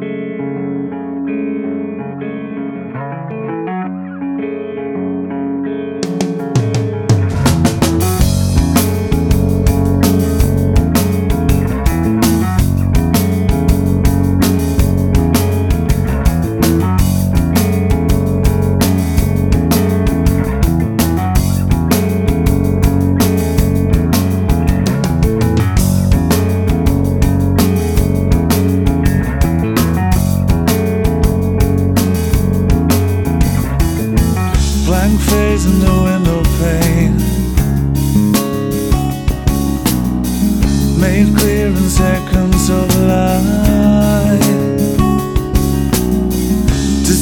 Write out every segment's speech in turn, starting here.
Thank you.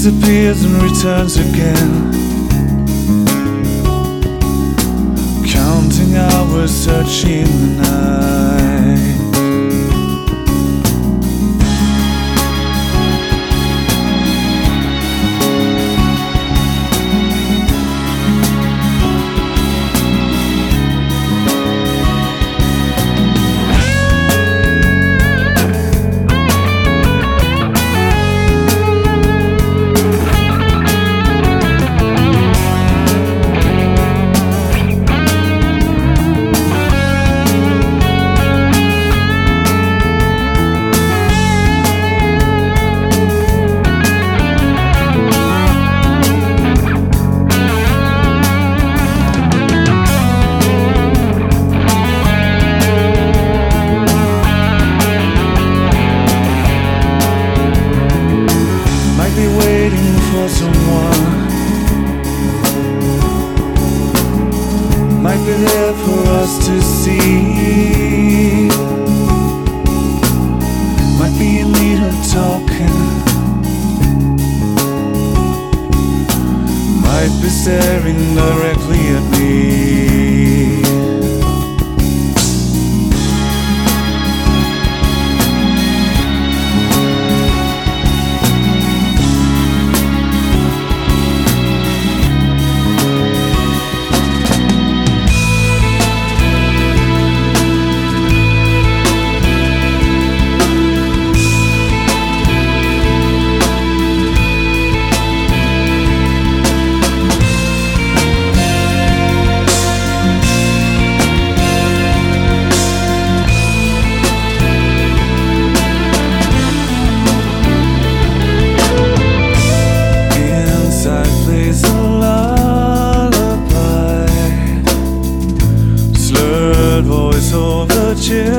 disappears and returns again. Counting hours, searching the night. the. voice of the chill.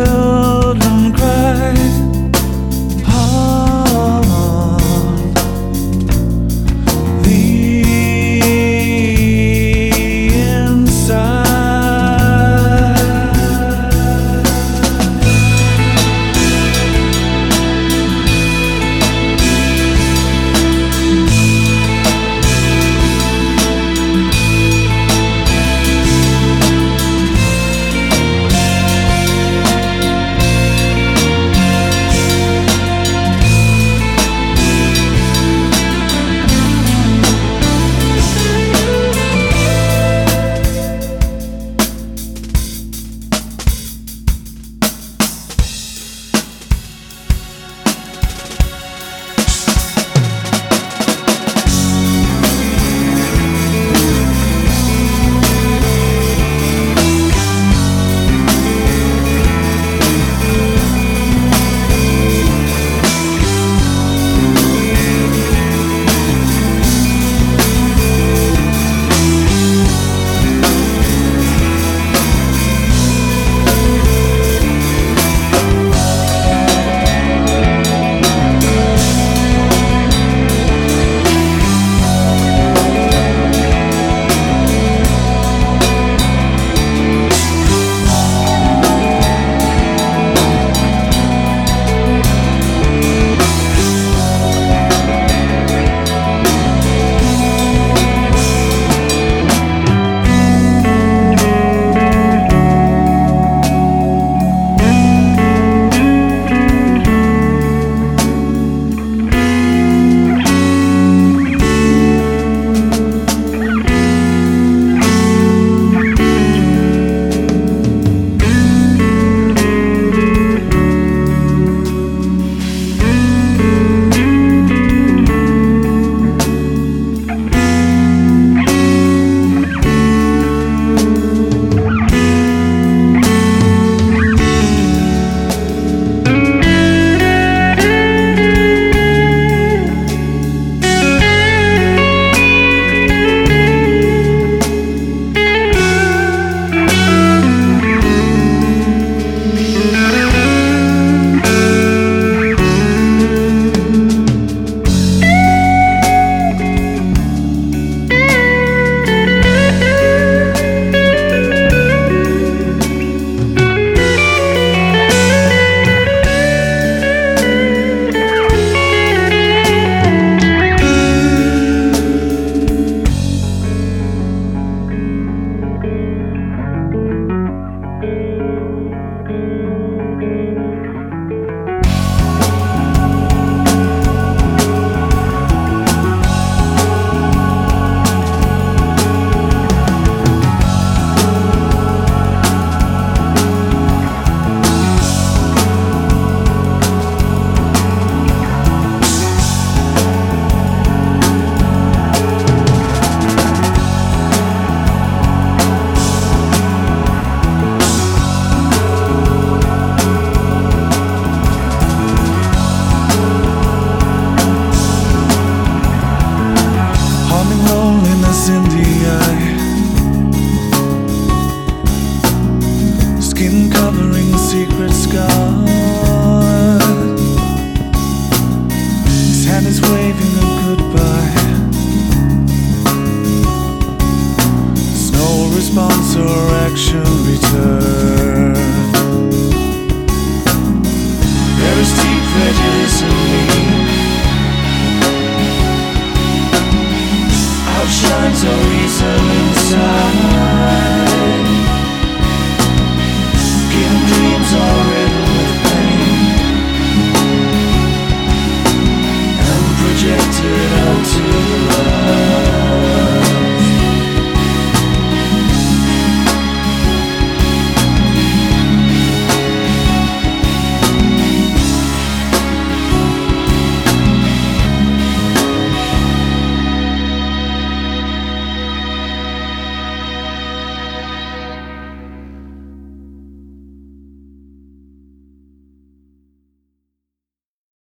Action return.